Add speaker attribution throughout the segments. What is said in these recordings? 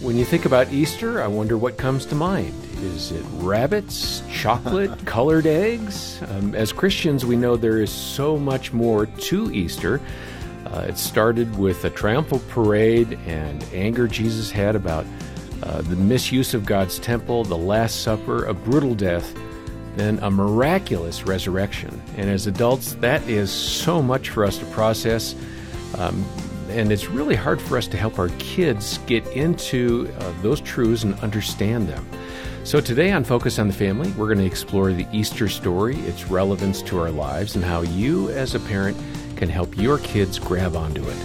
Speaker 1: When you think about Easter, I wonder what comes to mind. Is it rabbits, chocolate, colored eggs? Um, as Christians, we know there is so much more to Easter. Uh, it started with a triumphal parade and anger Jesus had about uh, the misuse of God's temple, the Last Supper, a brutal death, then a miraculous resurrection. And as adults, that is so much for us to process. Um, and it's really hard for us to help our kids get into uh, those truths and understand them. So, today on Focus on the Family, we're going to explore the Easter story, its relevance to our lives, and how you, as a parent, can help your kids grab onto it.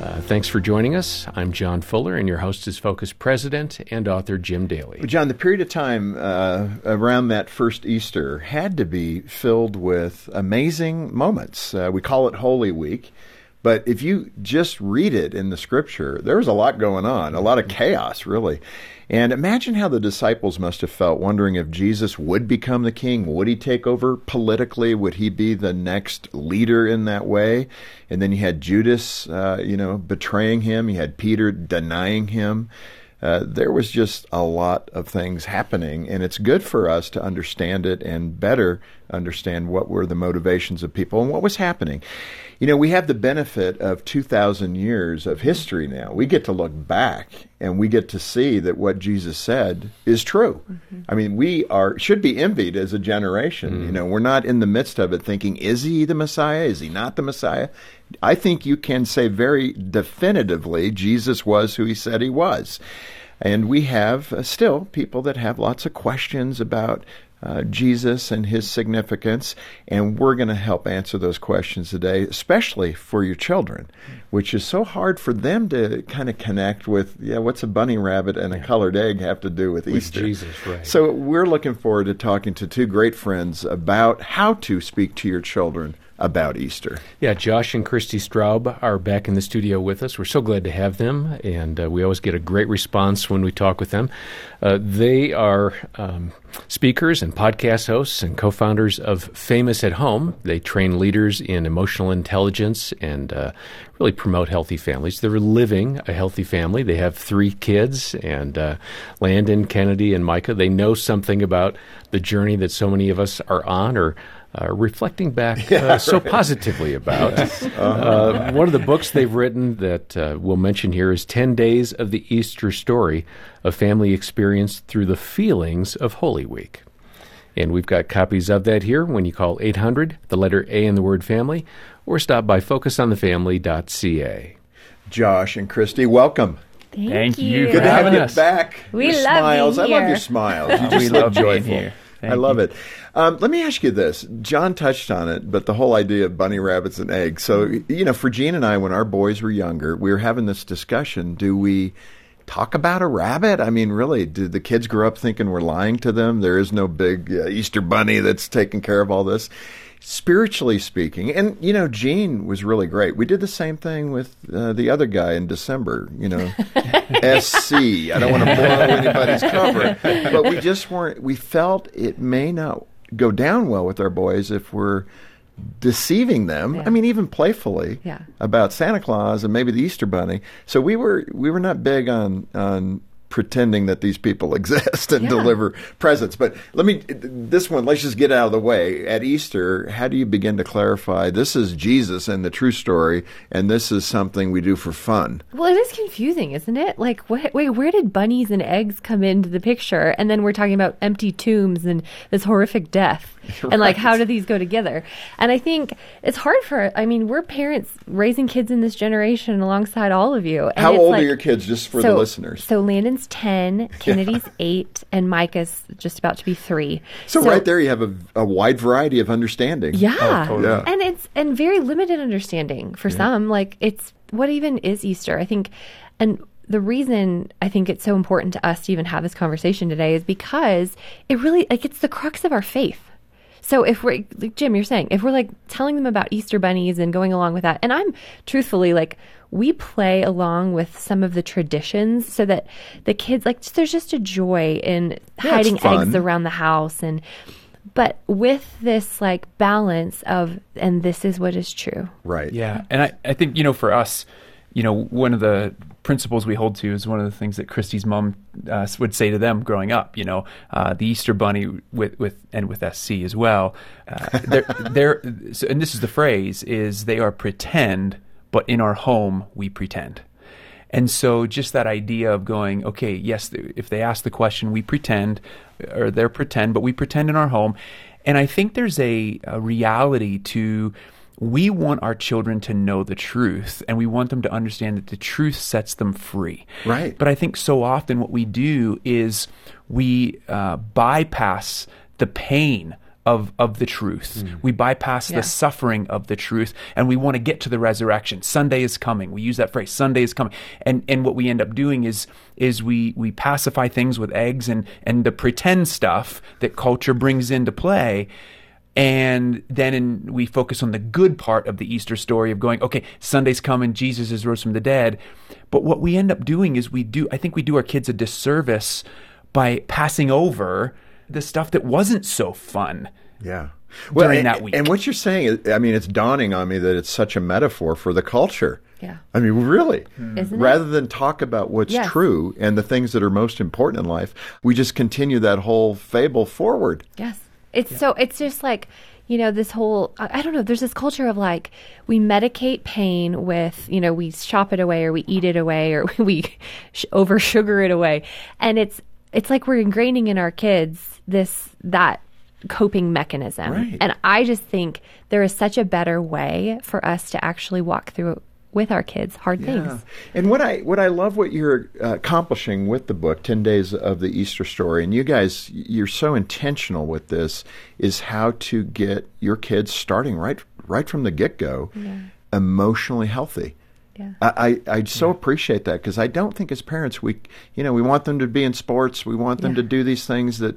Speaker 1: Uh, thanks for joining us. I'm John Fuller, and your host is Focus President and author Jim Daly.
Speaker 2: John, the period of time uh, around that first Easter had to be filled with amazing moments. Uh, we call it Holy Week. But if you just read it in the scripture, there was a lot going on, a lot of chaos, really. And imagine how the disciples must have felt wondering if Jesus would become the king. Would he take over politically? Would he be the next leader in that way? And then you had Judas, uh, you know, betraying him. You had Peter denying him. Uh, there was just a lot of things happening, and it's good for us to understand it and better understand what were the motivations of people and what was happening. You know, we have the benefit of 2,000 years of history now. We get to look back and we get to see that what Jesus said is true. Mm-hmm. I mean, we are should be envied as a generation. Mm-hmm. You know, we're not in the midst of it thinking, is he the Messiah? Is he not the Messiah? I think you can say very definitively Jesus was who he said he was. And we have uh, still people that have lots of questions about uh, Jesus and his significance, and we're going to help answer those questions today, especially for your children, which is so hard for them to kind of connect with. Yeah, what's a bunny rabbit and a colored egg have to do with,
Speaker 1: with
Speaker 2: Easter?
Speaker 1: Jesus, right?
Speaker 2: So we're looking forward to talking to two great friends about how to speak to your children about Easter.
Speaker 1: Yeah, Josh and Christi Straub are back in the studio with us. We're so glad to have them, and uh, we always get a great response when we talk with them. Uh, they are um, speakers and podcast hosts and co founders of Famous at Home. They train leaders in emotional intelligence and uh, really promote healthy families. They're living a healthy family. They have three kids, and uh, Landon, Kennedy, and Micah. They know something about the journey that so many of us are on or uh, reflecting back yeah, uh, so positively about. Yes. Uh-huh. Uh, one of the books they've written that uh, we'll mention here is 10 Days of the Easter Story, a family experience through the feelings of Holy Week. And we've got copies of that here when you call 800, the letter A in the word family, or stop by focusonthefamily.ca.
Speaker 2: Josh and Christi, welcome.
Speaker 3: Thank, Thank you.
Speaker 2: Good to have you back.
Speaker 3: We
Speaker 2: your
Speaker 3: love
Speaker 2: smiles.
Speaker 3: I
Speaker 2: love your smiles. You just
Speaker 3: we
Speaker 2: look
Speaker 3: joyful.
Speaker 2: Here. I love you. it. Um, let me ask you this. John touched on it, but the whole idea of bunny rabbits and eggs. So, you know, for Jean and I, when our boys were younger, we were having this discussion. Do we talk about a rabbit? I mean, really, did the kids grow up thinking we're lying to them? There is no big uh, Easter bunny that's taking care of all this spiritually speaking, and you know, Jean was really great. We did the same thing with uh, the other guy in December. You know, SC. I don't want to blow anybody's cover, but we just weren't. We felt it may not go down well with our boys if we're deceiving them. Yeah. I mean, even playfully
Speaker 3: yeah.
Speaker 2: about Santa Claus and maybe the Easter Bunny. So we were we were not big on on pretending that these people exist and yeah. deliver presents. But let me, this one, let's just get out of the way. At Easter, how do you begin to clarify this is Jesus and the true story, and this is something we do for fun?
Speaker 3: Well, it is confusing, isn't it? Like, what, wait, where did bunnies and eggs come into the picture? And then we're talking about empty tombs and this horrific death. Right. And like, how do these go together? And I think it's hard for, I mean, we're parents raising kids in this generation alongside all of you.
Speaker 2: And how old
Speaker 3: like,
Speaker 2: are your kids, just for
Speaker 3: so,
Speaker 2: the listeners?
Speaker 3: So Landon's 10, Kennedy's yeah. 8, and Micah's just about to be 3.
Speaker 2: So, so right there you have a, a, wide variety of understanding.
Speaker 3: Yeah.
Speaker 2: Oh, totally. yeah.
Speaker 3: And it's, and very limited understanding for yeah. some. Like, it's, what even is Easter? I think, and the reason I think it's so important to us to even have this conversation today is because it really like it's the crux of our faith. So if we're like Jim, you're saying if we're like telling them about Easter bunnies and going along with that, and I'm truthfully like we play along with some of the traditions so that the kids like there's just a joy in
Speaker 2: Yeah,
Speaker 3: hiding eggs around the house and but with this like balance of and this is what is true.
Speaker 2: Right.
Speaker 4: Yeah, and I, I think you know for us, you know, one of the principles we hold to is one of the things that Christi's mom uh, would say to them growing up. You know, uh, the Easter Bunny with with and with SC as well. Uh, they're, they're so, and this is the phrase is they are pretend, but in our home we pretend. And so, just that idea of going, okay, yes, if they ask the question, we pretend, or they're pretend, but we pretend in our home. And I think there's a, a reality to we want our children to know the truth, and we want them to understand that the truth sets them free.
Speaker 2: Right.
Speaker 4: But I think so often what we do is we uh, bypass the pain of, of the truth. Mm. We bypass
Speaker 3: Yeah.
Speaker 4: the suffering of the truth and we want to get to the resurrection. Sunday is coming. We use that phrase, Sunday is coming. And and what we end up doing is is we we pacify things with eggs and and the pretend stuff that culture brings into play. And then in, we focus on the good part of the Easter story of going, okay, Sunday's coming, Jesus is rose from the dead. But what we end up doing is we do, I think we do our kids a disservice by passing over the stuff that wasn't so fun.
Speaker 2: Yeah.
Speaker 4: During
Speaker 2: and,
Speaker 4: that week.
Speaker 2: And what you're saying, I mean, it's dawning on me that it's such a metaphor for the culture.
Speaker 3: Yeah.
Speaker 2: I mean, really. Hmm.
Speaker 3: Isn't it?
Speaker 2: Rather than talk about what's
Speaker 3: Yes.
Speaker 2: true and the things that are most important in life, we just continue that whole fable forward.
Speaker 3: Yes. It's so, it's just like, you know, this whole, I, I don't know, there's this culture of like, we medicate pain with, you know, we shop it away or we eat it away or we sh- over sugar it away. And it's, it's like we're ingraining in our kids this, that coping mechanism.
Speaker 2: Right.
Speaker 3: And I just think there is such a better way for us to actually walk through with our kids hard things.
Speaker 2: And what I what I love what you're uh, accomplishing with the book, Ten Days of the Easter Story, and you guys, you're so intentional with this, is how to get your kids starting right right from the get go, emotionally healthy.
Speaker 3: Yeah.
Speaker 2: I, I, I so appreciate that because I don't think as parents we you know we want them to be in sports. We want them
Speaker 3: Yeah.
Speaker 2: to do these things that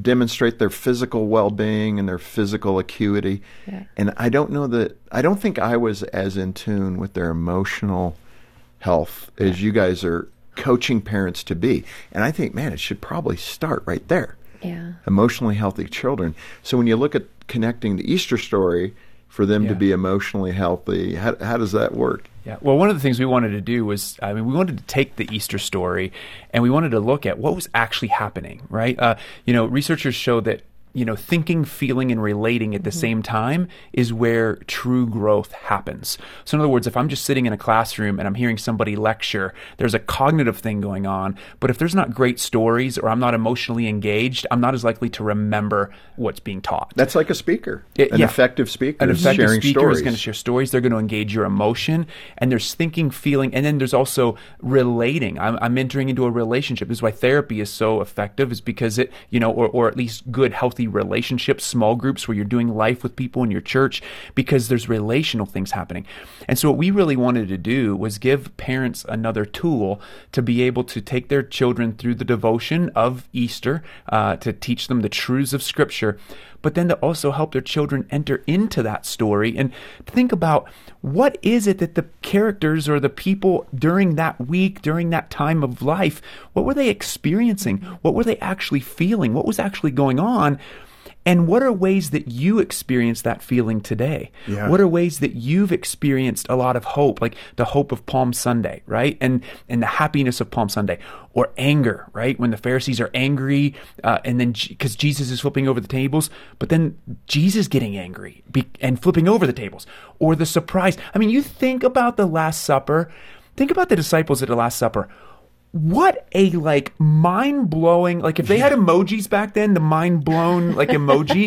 Speaker 2: demonstrate their physical well-being and their physical acuity.
Speaker 3: Yeah.
Speaker 2: and I don't know that I don't think I was as in tune with their emotional health as you guys are coaching parents to be. And I think man it should probably start right there.
Speaker 3: Yeah.
Speaker 2: emotionally healthy children. So when you look at connecting the Easter story for them to be emotionally healthy how, how does that work
Speaker 4: Yeah. Well, one of the things we wanted to do was, I mean, we wanted to take the Easter story and we wanted to look at what was actually happening, right? Uh, you know, researchers show that, you know, thinking, feeling, and relating at the mm-hmm. same time is where true growth happens. So, in other words, if I'm just sitting in a classroom and I'm hearing somebody lecture, there's a cognitive thing going on. But if there's not great stories or I'm not emotionally engaged, I'm not as likely to remember what's being taught.
Speaker 2: That's like a speaker,
Speaker 4: Yeah,
Speaker 2: an
Speaker 4: yeah.
Speaker 2: effective speaker,
Speaker 4: An effective speaker
Speaker 2: stories.
Speaker 4: is going to share stories. They're going to engage your emotion, and there's thinking, feeling, and then there's also relating. I'm, I'm entering into a relationship. This is why therapy is so effective, is because it, you know, or, or at least good, healthy relationships, small groups where you're doing life with people in your church, because there's relational things happening. And so, what we really wanted to do was give parents another tool to be able to take their children through the devotion of Easter, uh, to teach them the truths of Scripture but then to also help their children enter into that story and think about what is it that the characters or the people during that week, during that time of life, what were they experiencing? What were they actually feeling? What was actually going on? And what are ways that you experience that feeling today?
Speaker 2: Yeah.
Speaker 4: What are ways that you've experienced a lot of hope, like the hope of Palm Sunday, right? And and the happiness of Palm Sunday, or anger, right? When the Pharisees are angry, uh, and then because Jesus is flipping over the tables, but then Jesus getting angry be, and flipping over the tables, or the surprise. I mean, you think about the Last Supper. Think about the disciples at the Last Supper what a like mind blowing like if they had emojis back then the mind blown like emoji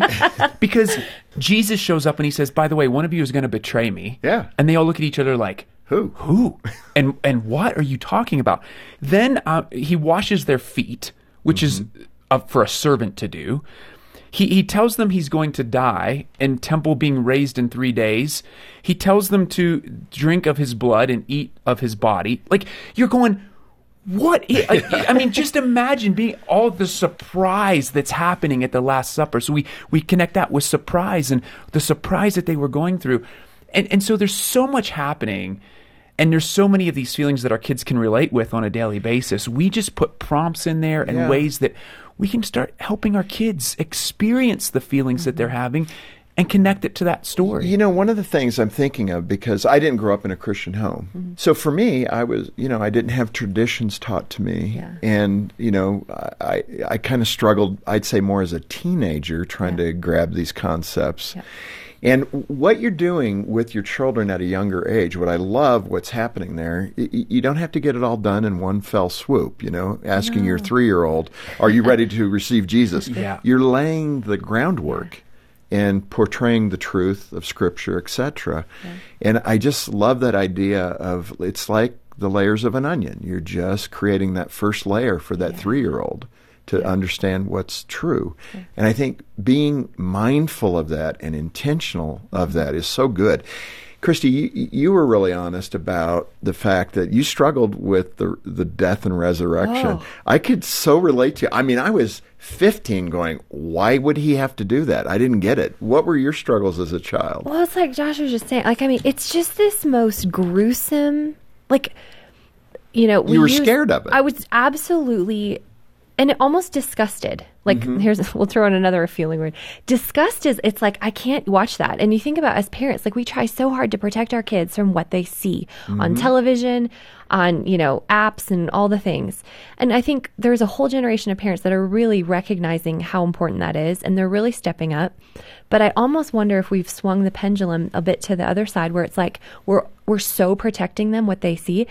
Speaker 4: because jesus shows up and he says by the way one of you is going to betray me.
Speaker 2: Yeah.
Speaker 4: and they all look at each other like
Speaker 2: Who?
Speaker 4: who? And and what are you talking about? Then uh, he washes their feet which is uh, for a servant to do. He, he tells them he's going to die and temple being raised in three days. He tells them to drink of his blood and eat of his body. Like you're going what i I- I mean just imagine being all the surprise that's happening at the last supper. So we we connect that with surprise and the surprise that they were going through. And and so there's so much happening and there's so many of these feelings that our kids can relate with on a daily basis. We just put prompts in there and
Speaker 2: Yeah.
Speaker 4: ways that we can start helping our kids experience the feelings that they're mm-hmm. having and connect it to that story
Speaker 2: You know, one of the things I'm thinking of because I didn't grow up in a Christian home. Mm-hmm. So for me, I was, you know, I didn't have traditions taught to me.
Speaker 3: Yeah.
Speaker 2: And, you know, I, I, kind of struggled, I'd say more as a teenager trying to grab these concepts.
Speaker 3: Yeah.
Speaker 2: And what you're doing with your children at a younger age, what I love what's happening there, you don't have to get it all done in one fell swoop, you know, asking your three year old, are you ready to receive Jesus?
Speaker 4: Yeah.
Speaker 2: You're laying the groundwork and portraying the truth of Scripture, etc. And I just love that idea of it's like the layers of an onion. You're just creating that first layer for that three year old to understand what's true. And I think being mindful of that and intentional of mm-hmm. that is so good. Christi, you, you were really honest about the fact that you struggled with the the death and resurrection.
Speaker 3: Oh.
Speaker 2: I could so relate to you. I mean, I was 15 going, why would he have to do that? I didn't get it. What were your struggles as a child?
Speaker 3: Well, it's like Josh was just saying. Like, I mean, it's just this most gruesome. Like, you know, we
Speaker 2: You were
Speaker 3: use-
Speaker 2: scared of it.
Speaker 3: I was absolutely, and almost disgusted. Like,
Speaker 2: Mm-hmm.
Speaker 3: here's we'll throw in another feeling word. Disgust is it's like I can't watch that. And you think about as parents, like we try so hard to protect our kids from what they see
Speaker 2: Mm-hmm.
Speaker 3: on television, on you know apps and all the things. And I think there's a whole generation of parents that are really recognizing how important that is, and they're really stepping up. But I almost wonder if we've swung the pendulum a bit to the other side, where it's like we're we're so protecting them what they see,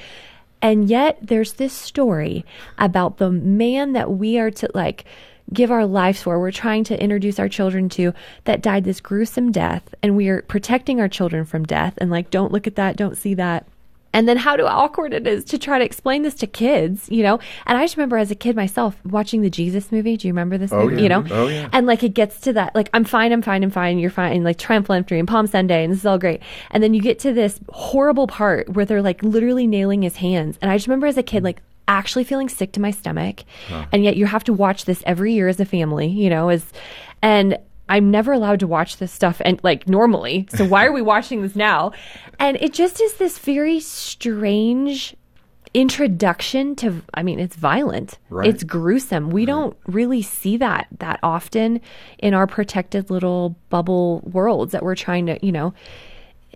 Speaker 3: and yet there's this story about the man that we are to like give our lives for, we're trying to introduce our children to, that died this gruesome death, and we are protecting our children from death, and like, don't look at that, don't see that. And then how awkward it is to try to explain this to kids, you know? And I just remember as a kid myself watching the Jesus movie. Do you remember this
Speaker 2: Oh,
Speaker 3: movie?
Speaker 2: yeah.
Speaker 3: You know?
Speaker 2: Oh, yeah.
Speaker 3: And like it gets to that, like, I'm fine, I'm fine, I'm fine, you're fine, like triumphal entry and Palm Sunday, and this is all great. And then you get to this horrible part where they're like literally nailing his hands. And I just remember as a kid, like, actually feeling sick to my stomach. And yet you have to watch this every year as a family, you know, as, and I'm never allowed to watch this stuff and like normally. So why are we watching this now? And it just is this very strange introduction to I mean it's violent.
Speaker 2: Right.
Speaker 3: It's gruesome. We don't really see that that often in our protected little bubble worlds that we're trying to, you know.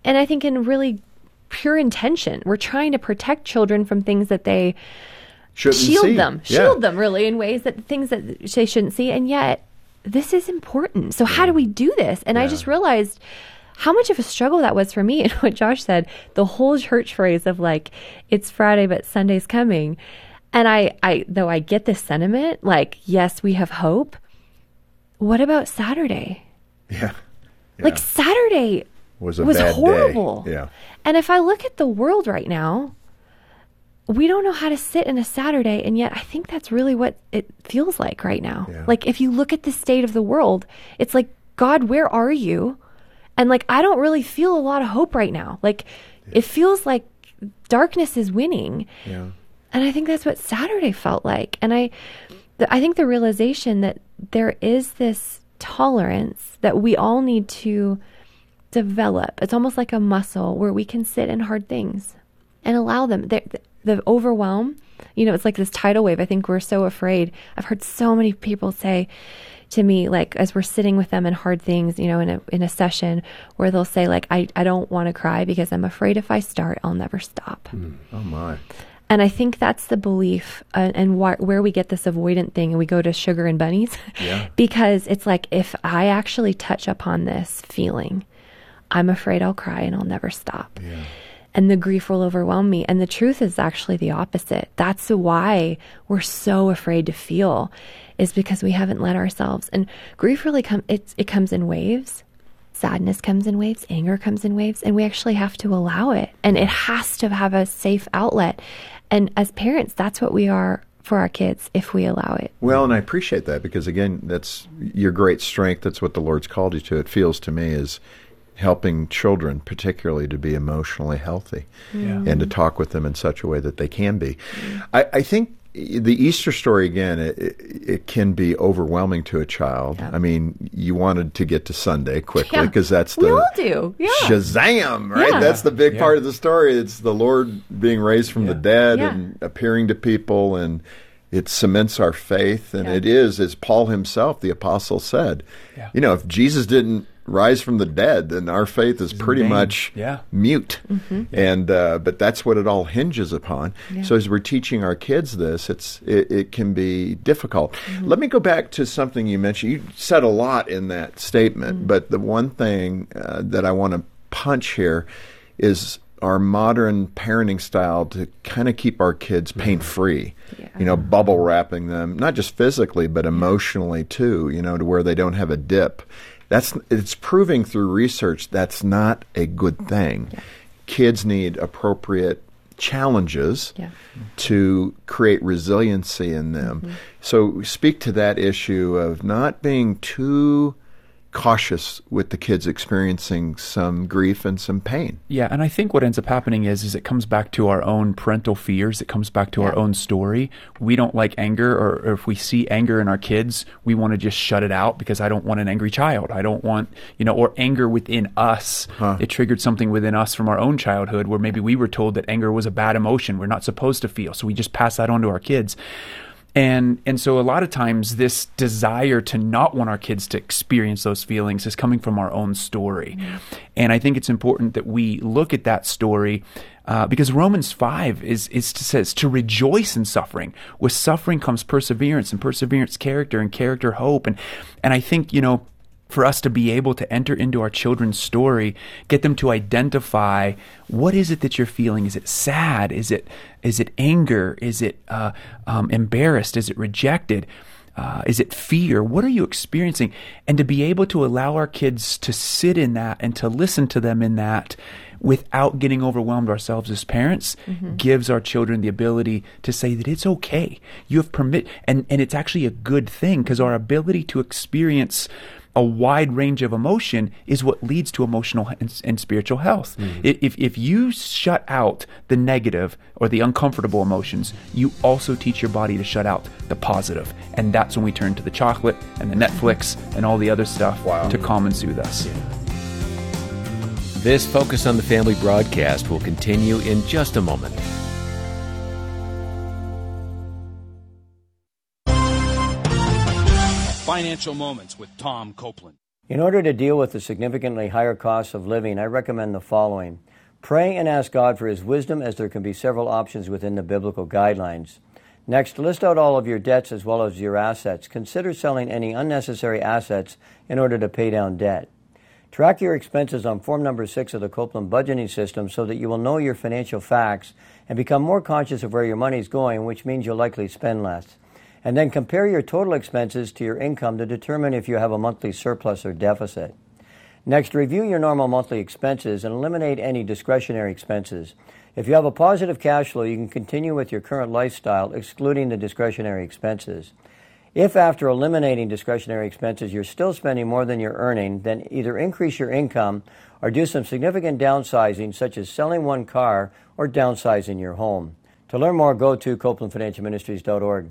Speaker 3: And I think in really pure intention, we're trying to protect children from things that they
Speaker 2: Shouldn't
Speaker 3: shield
Speaker 2: see.
Speaker 3: them,
Speaker 2: Yeah.
Speaker 3: shield them really in ways that things that they shouldn't see. And yet, this is important. So how do we do this? And I just realized how much of a struggle that was for me. And what Josh said, the whole church phrase of like, "It's Friday, but Sunday's coming." And I, I though I get this sentiment, like, yes, we have hope. What about Saturday?
Speaker 2: Yeah.
Speaker 3: Like Saturday
Speaker 2: Was a
Speaker 3: was
Speaker 2: bad day.
Speaker 3: horrible.
Speaker 2: Yeah.
Speaker 3: And if I look at the world right now, we don't know how to sit in a Saturday, and yet I think that's really what it feels like right now.
Speaker 2: Yeah.
Speaker 3: Like if you look at the state of the world, it's like, God, where are you? And like I don't really feel a lot of hope right now. Like it feels like darkness is winning.
Speaker 2: Yeah.
Speaker 3: And I think that's what Saturday felt like. And I, th- I think the realization that there is this tolerance that we all need to develop. It's almost like a muscle where we can sit in hard things and allow them. The, the overwhelm, you know, it's like this tidal wave. I think we're so afraid. I've heard so many people say to me, like as we're sitting with them in hard things, you know, in a in a session where they'll say, like, I, I don't want to cry because I'm afraid if I start, I'll never stop.
Speaker 2: Oh my.
Speaker 3: And I think that's the belief uh, and wh- where we get this avoidant thing and we go to sugar and bunnies.
Speaker 2: Yeah.
Speaker 3: because it's like, if I actually touch upon this feeling, I'm afraid I'll cry and I'll never stop.
Speaker 2: Yeah.
Speaker 3: And the grief will overwhelm me. And the truth is actually the opposite. That's why we're so afraid to feel, is because we haven't let ourselves. And grief really comes, it, it comes in waves sadness comes in waves, anger comes in waves, and we actually have to allow it. And it has to have a safe outlet. And as parents, that's what we are for our kids if we allow it.
Speaker 2: Well, and I appreciate that because again, that's your great strength. That's what the Lord's called you to. It feels to me is helping children, particularly, to be emotionally healthy and to talk with them in such a way that they can be. I, I think the Easter story again, it, it, it can be overwhelming to a child. I mean, you wanted to get to Sunday quickly
Speaker 3: Yeah.
Speaker 2: because that's
Speaker 3: We
Speaker 2: the
Speaker 3: all do. Yeah.
Speaker 2: Shazam, right?
Speaker 3: Yeah.
Speaker 2: That's the big
Speaker 4: Yeah.
Speaker 2: part of the story. It's the Lord being raised from the dead
Speaker 3: Yeah.
Speaker 2: and appearing to people, and it cements our faith. And
Speaker 3: Yeah.
Speaker 2: it is, as Paul himself, the apostle, said,
Speaker 4: Yeah.
Speaker 2: you know, if Jesus didn't rise from the dead, then our faith is pretty
Speaker 4: vain.
Speaker 2: much
Speaker 4: Yeah.
Speaker 2: mute.
Speaker 3: Mm-hmm.
Speaker 2: And uh, but that's what it all hinges upon. So as we're teaching our kids this, it's it, it can be difficult.
Speaker 3: Mm-hmm.
Speaker 2: Let me go back to something you mentioned. You said a lot in that statement,
Speaker 3: Mm-hmm.
Speaker 2: but the one thing uh, that I want to punch here is our modern parenting style to kind of keep our kids pain free.
Speaker 3: Yeah.
Speaker 2: You know, bubble wrapping them, not just physically, but emotionally too, you know, to where they don't have a dip. That's it's proving through research that's not a good thing. Kids need appropriate challenges
Speaker 3: Yeah.
Speaker 2: to create resiliency in them. Mm-hmm. So speak to that issue of not being too cautious with the kids experiencing some grief and some pain.
Speaker 4: Yeah, and I think what ends up happening is is it comes back to our own parental fears. It comes back to our own story. We don't like anger, or, or if we see anger in our kids, we want to just shut it out because I don't want an angry child. I don't want you know, or anger within us. It triggered something within us from our own childhood where maybe we were told that anger was a bad emotion. We're not supposed to feel, so we just pass that on to our kids. And and so a lot of times this desire to not want our kids to experience those feelings is coming from our own story. And I think it's important that we look at that story uh, because Romans 5 is, is to, says to rejoice in suffering. With suffering comes perseverance, and perseverance, character, and character, hope. And, and I think, you know, for us to be able to enter into our children's story, get them to identify what is it that you're feeling. Is it sad? Is it is it anger? Is it uh, um, embarrassed? Is it rejected? Uh, is it fear? What are you experiencing? And to be able to allow our kids to sit in that and to listen to them in that without getting overwhelmed ourselves as parents gives our children the ability to say that it's okay. You have permit, and, and it's actually a good thing because our ability to experience a wide range of emotion is what leads to emotional and, and spiritual health. Hmm. I- If, if you shut out the negative or the uncomfortable emotions, you also teach your body to shut out the positive. And that's when we turn to the chocolate and the Netflix and all the other stuff to calm and soothe us.
Speaker 1: This Focus on the Family broadcast will continue in just a moment.
Speaker 5: Financial Moments with Tom Copeland.
Speaker 6: In order to deal with the significantly higher costs of living, I recommend the following. Pray and ask God for His wisdom, as there can be several options within the biblical guidelines. Next, list out all of your debts as well as your assets. Consider selling any unnecessary assets in order to pay down debt. Track your expenses on form number six of the Copeland budgeting system so that you will know your financial facts and become more conscious of where your money is going, which means you'll likely spend less. And then compare your total expenses to your income to determine if you have a monthly surplus or deficit. Next, review your normal monthly expenses and eliminate any discretionary expenses. If you have a positive cash flow, you can continue with your current lifestyle, excluding the discretionary expenses. If after eliminating discretionary expenses you're still spending more than you're earning, then either increase your income or do some significant downsizing, such as selling one car or downsizing your home. To learn more, go to CopelandFinancialMinistries.org.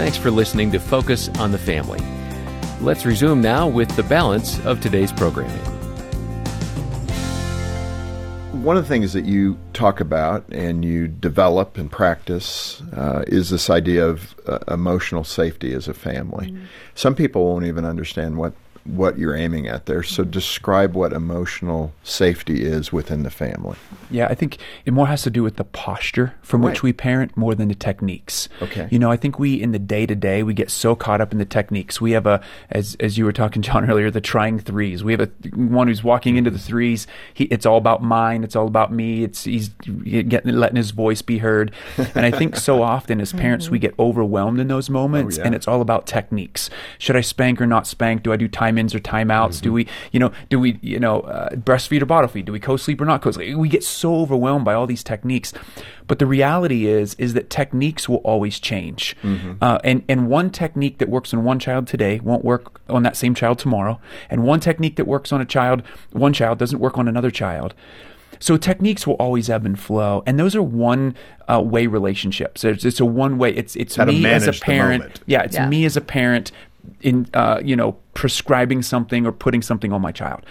Speaker 1: Thanks for listening to Focus on the Family. Let's resume now with the balance of today's programming.
Speaker 2: One of the things that you talk about and you develop and practice uh, is this idea of uh, emotional safety as a family. Some people won't even understand what what you're aiming at there. So describe what emotional safety is within the family.
Speaker 4: Yeah, I think it more has to do with the posture from which we parent more than the techniques.
Speaker 2: Okay.
Speaker 4: You know, I think we in the day to day we get so caught up in the techniques. We have a as as you were talking John earlier, the trying threes. We have a one who's walking into the threes. He it's all about mine. It's all about me. It's he's getting letting his voice be heard. And I think so often as parents we get overwhelmed in those moments, oh,
Speaker 2: yeah.
Speaker 4: and it's all about techniques. Should I spank or not spank? Do I do time ins or time outs? Do we you know do we you know uh, breastfeed or bottle feed? Do we co-sleep or not co-sleep? We get so overwhelmed by all these techniques, but the reality is is that techniques will always change, uh, and and one technique that works on one child today won't work on that same child tomorrow, and one technique that works on a child one child doesn't work on another child. So techniques will always ebb and flow, and those are one uh, way relationships. It's, it's a one way. It's it's
Speaker 2: How to
Speaker 4: me as a
Speaker 2: manage the
Speaker 4: parent. Yeah, it's
Speaker 3: Yeah.
Speaker 4: me as a parent in uh, you know prescribing something or putting something on my child.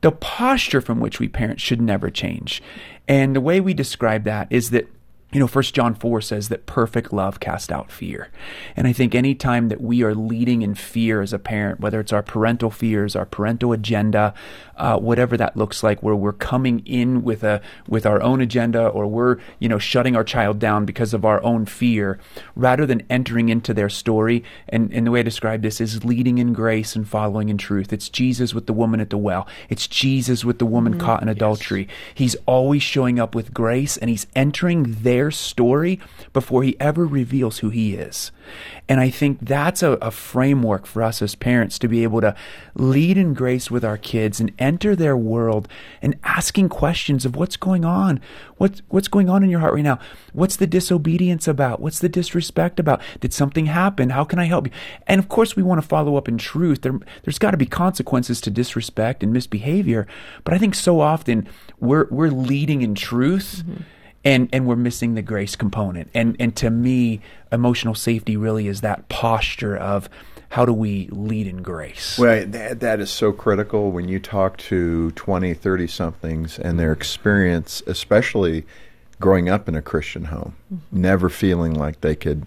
Speaker 4: The posture from which we parent should never change, and the way we describe that is that you know, First John four says that perfect love casts out fear, and I think any time that we are leading in fear as a parent, whether it's our parental fears, our parental agenda, uh, whatever that looks like, where we're coming in with a with our own agenda, or we're you know shutting our child down because of our own fear, rather than entering into their story. And, and the way I describe this is leading in grace and following in truth. It's Jesus with the woman at the well. It's Jesus with the woman caught in adultery. He's always showing up with grace, and he's entering their story before he ever reveals who he is. And I think that's a, a framework for us as parents to be able to lead in grace with our kids and enter their world and asking questions of what's going on. What's, what's going on in your heart right now? What's the disobedience about? What's the disrespect about? Did something happen? How can I help you? And of course, we want to follow up in truth. There, there's got to be consequences to disrespect and misbehavior. But I think so often we're, we're leading in truth mm-hmm. And and we're missing the grace component. And and to me, emotional safety really is that posture of how do we lead in grace?
Speaker 2: Well, that, that is so critical when you talk to 20, 30 somethings and their experience, especially growing up in a Christian home, mm-hmm. never feeling like they could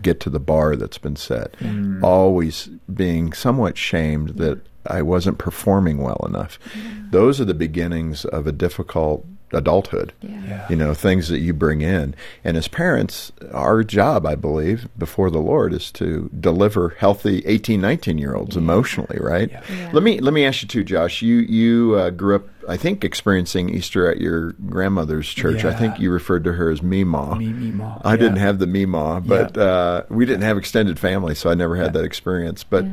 Speaker 2: get to the bar that's been set, mm. always being somewhat shamed that mm. I wasn't performing well enough. Mm. Those are the beginnings of a difficult adulthood.
Speaker 4: Yeah.
Speaker 2: You know, things that you bring in. And as parents, our job, I believe, before the Lord is to deliver healthy 18, 19 year olds emotionally, right? Let me let me ask you too, Josh. You you uh, grew up I think experiencing Easter at your grandmother's church. I think you referred to her as Meemaw.
Speaker 4: Me- Meemaw,
Speaker 2: I didn't have the Meemaw, but uh, we didn't have extended family, so I never had that experience. But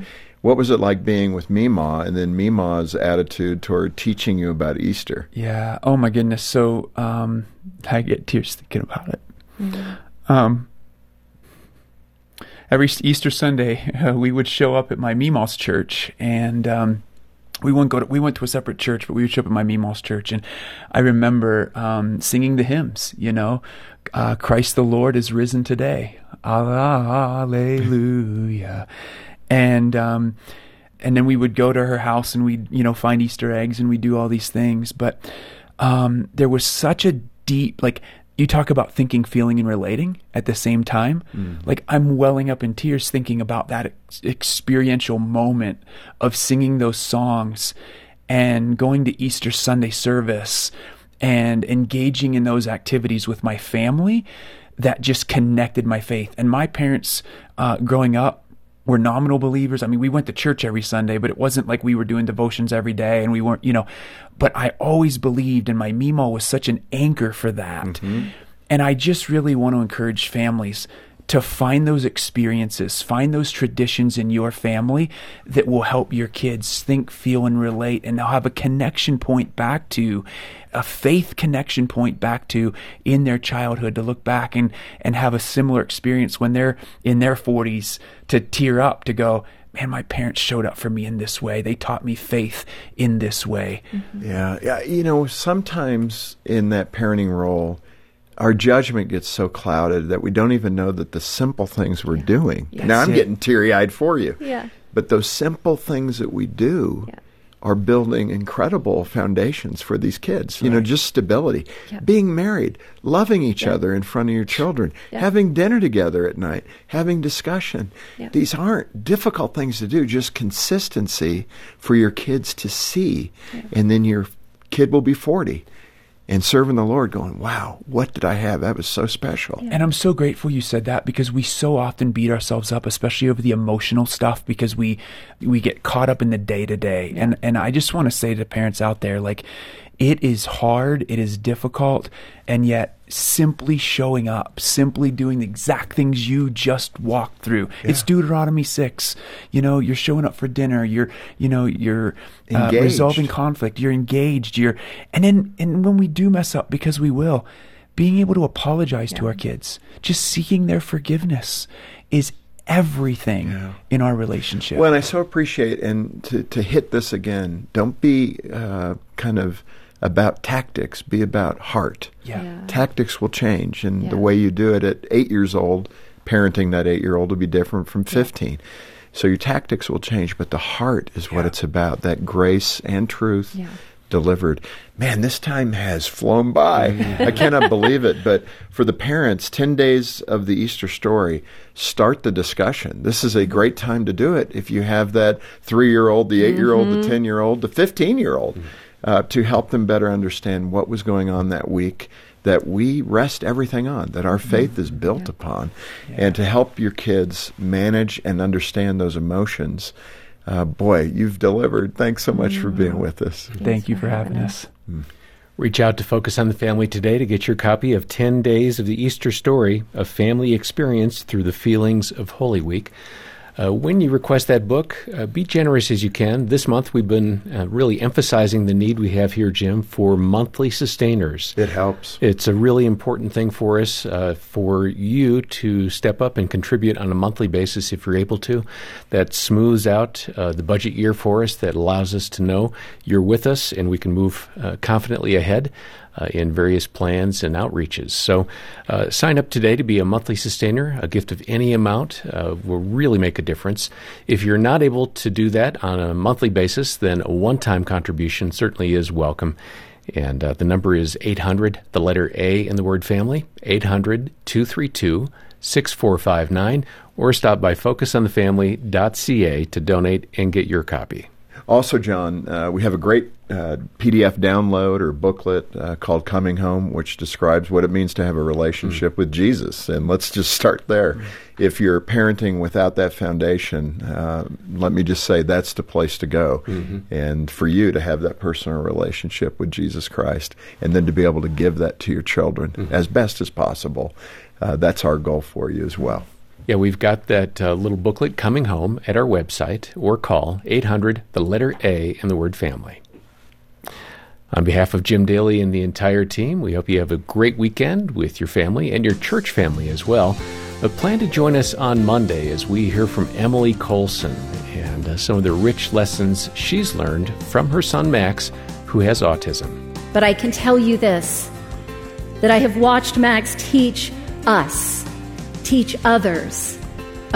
Speaker 2: what was it like being with Meemaw and then Meemaw's attitude toward teaching you about Easter?
Speaker 4: Yeah. Oh my goodness. So um, I get tears thinking about it. Um, every Easter Sunday, uh, we would show up at my Meemaw's church, and um, we wouldn't go to we went to a separate church, but we would show up at my Meemaw's church, and I remember um, singing the hymns. You know, uh, Christ the Lord is risen today. Alleluia. And um, and then we would go to her house and we'd you know find Easter eggs and we do all these things. But um, there was such a deep like you talk about thinking, feeling, and relating at the same time. Like I'm welling up in tears thinking about that ex- experiential moment of singing those songs and going to Easter Sunday service and engaging in those activities with my family that just connected my faith. And my parents, uh, growing up, were nominal believers. I mean, we went to church every Sunday, but it wasn't like we were doing devotions every day and we weren't, you know, but I always believed and my Meemaw was such an anchor for that. Mm-hmm. And I just really want to encourage families to find those experiences, find those traditions in your family that will help your kids think, feel, and relate, and they'll have a connection point back to, a faith connection point back to in their childhood to look back and, and have a similar experience when they're in their 40s to tear up, to go, man, my parents showed up for me in this way. They taught me faith in this way. Mm-hmm.
Speaker 2: Yeah, yeah. You know, sometimes in that parenting role, our judgment gets so clouded that we don't even know that the simple things we're doing. now I'm getting teary eyed for you.
Speaker 3: Yeah.
Speaker 2: But those simple things that we do,
Speaker 3: Yeah.
Speaker 2: are building incredible foundations for these kids. You know, just stability. Being married, loving each other in front of your children,
Speaker 3: Yeah.
Speaker 2: having dinner together at night, having discussion.
Speaker 3: Yeah.
Speaker 2: These aren't difficult things to do, just consistency for your kids to see. And then your kid will be 40 and serving the Lord going, wow, what did I have? That was so special.
Speaker 4: And I'm so grateful you said that because we so often beat ourselves up, especially over the emotional stuff, because we we get caught up in the day to day. And and I just want to say to parents out there, like, it is hard, it is difficult, and yet simply showing up, simply doing the exact things you just walked through. It's Deuteronomy six. You know, you're showing up for dinner. You're you know you're uh, resolving conflict. You're engaged. You're and then and when we do mess up, because we will, being able to apologize to our kids, just seeking their forgiveness is everything in our relationship.
Speaker 2: Well, and I so appreciate, and to, to hit this again, don't be uh, kind of about tactics, be about heart.
Speaker 4: yeah.
Speaker 3: Yeah.
Speaker 2: Tactics will change, and the way you do it at eight years old, parenting that eight year old will be different from 15. So your tactics will change, but the heart is what it's about that grace and truth
Speaker 3: Yeah.
Speaker 2: delivered. Man, this time has flown by. Mm. I cannot believe it. But for the parents, 10 days of the Easter story, start the discussion. This is a great time to do it if you have that three year old, the eight year old, the mm-hmm. 10 year old, the 15 year old, mm. Uh, to help them better understand what was going on that week. That we rest everything on, that our faith is built upon, and to help your kids manage and understand those emotions. Uh, boy, you've delivered. Thanks so much for being with us.
Speaker 4: Thank you for having us.
Speaker 1: Reach out to Focus on the Family today to get your copy of 10 Days of the Easter Story, a family experience through the feelings of Holy Week. Uh, when you request that book, uh, be generous as you can. This month, we've been uh, really emphasizing the need we have here, Jim, for monthly sustainers.
Speaker 2: It helps.
Speaker 1: It's a really important thing for us, uh, for you to step up and contribute on a monthly basis if you're able to. That smooths out uh, the budget year for us, that allows us to know you're with us and we can move uh, confidently ahead. Uh, in various plans and outreaches. So, uh, sign up today to be a monthly sustainer. A gift of any amount uh, will really make a difference. If you're not able to do that on a monthly basis, then a one time contribution certainly is welcome. And uh, the number is 800, the letter A in the word family, 800 232 6459, or stop by focusonthefamily.ca to donate and get your copy.
Speaker 2: Also, John, uh, we have a great uh, PDF download or booklet uh, called Coming Home, which describes what it means to have a relationship with Jesus. And let's just start there. If you're parenting without that foundation, uh, let me just say that's the place to go. And for you to have that personal relationship with Jesus Christ, and then to be able to give that to your children as best as possible, uh, that's our goal for you as well.
Speaker 1: Yeah, we've got that uh, little booklet coming home at our website or call 800, the letter A, and the word family. On behalf of Jim Daly and the entire team, we hope you have a great weekend with your family and your church family as well. But plan to join us on Monday as we hear from Emily Colson and uh, some of the rich lessons she's learned from her son Max, who has autism.
Speaker 7: But I can tell you this that I have watched Max teach us, teach others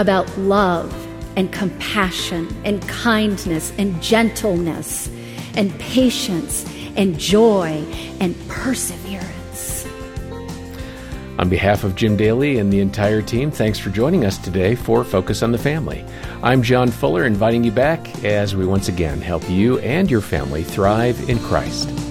Speaker 7: about love and compassion and kindness and gentleness and patience and joy and perseverance.
Speaker 1: On behalf of Jim Daly and the entire team, thanks for joining us today for Focus on the Family. I'm John Fuller, inviting you back as we once again help you and your family thrive in Christ.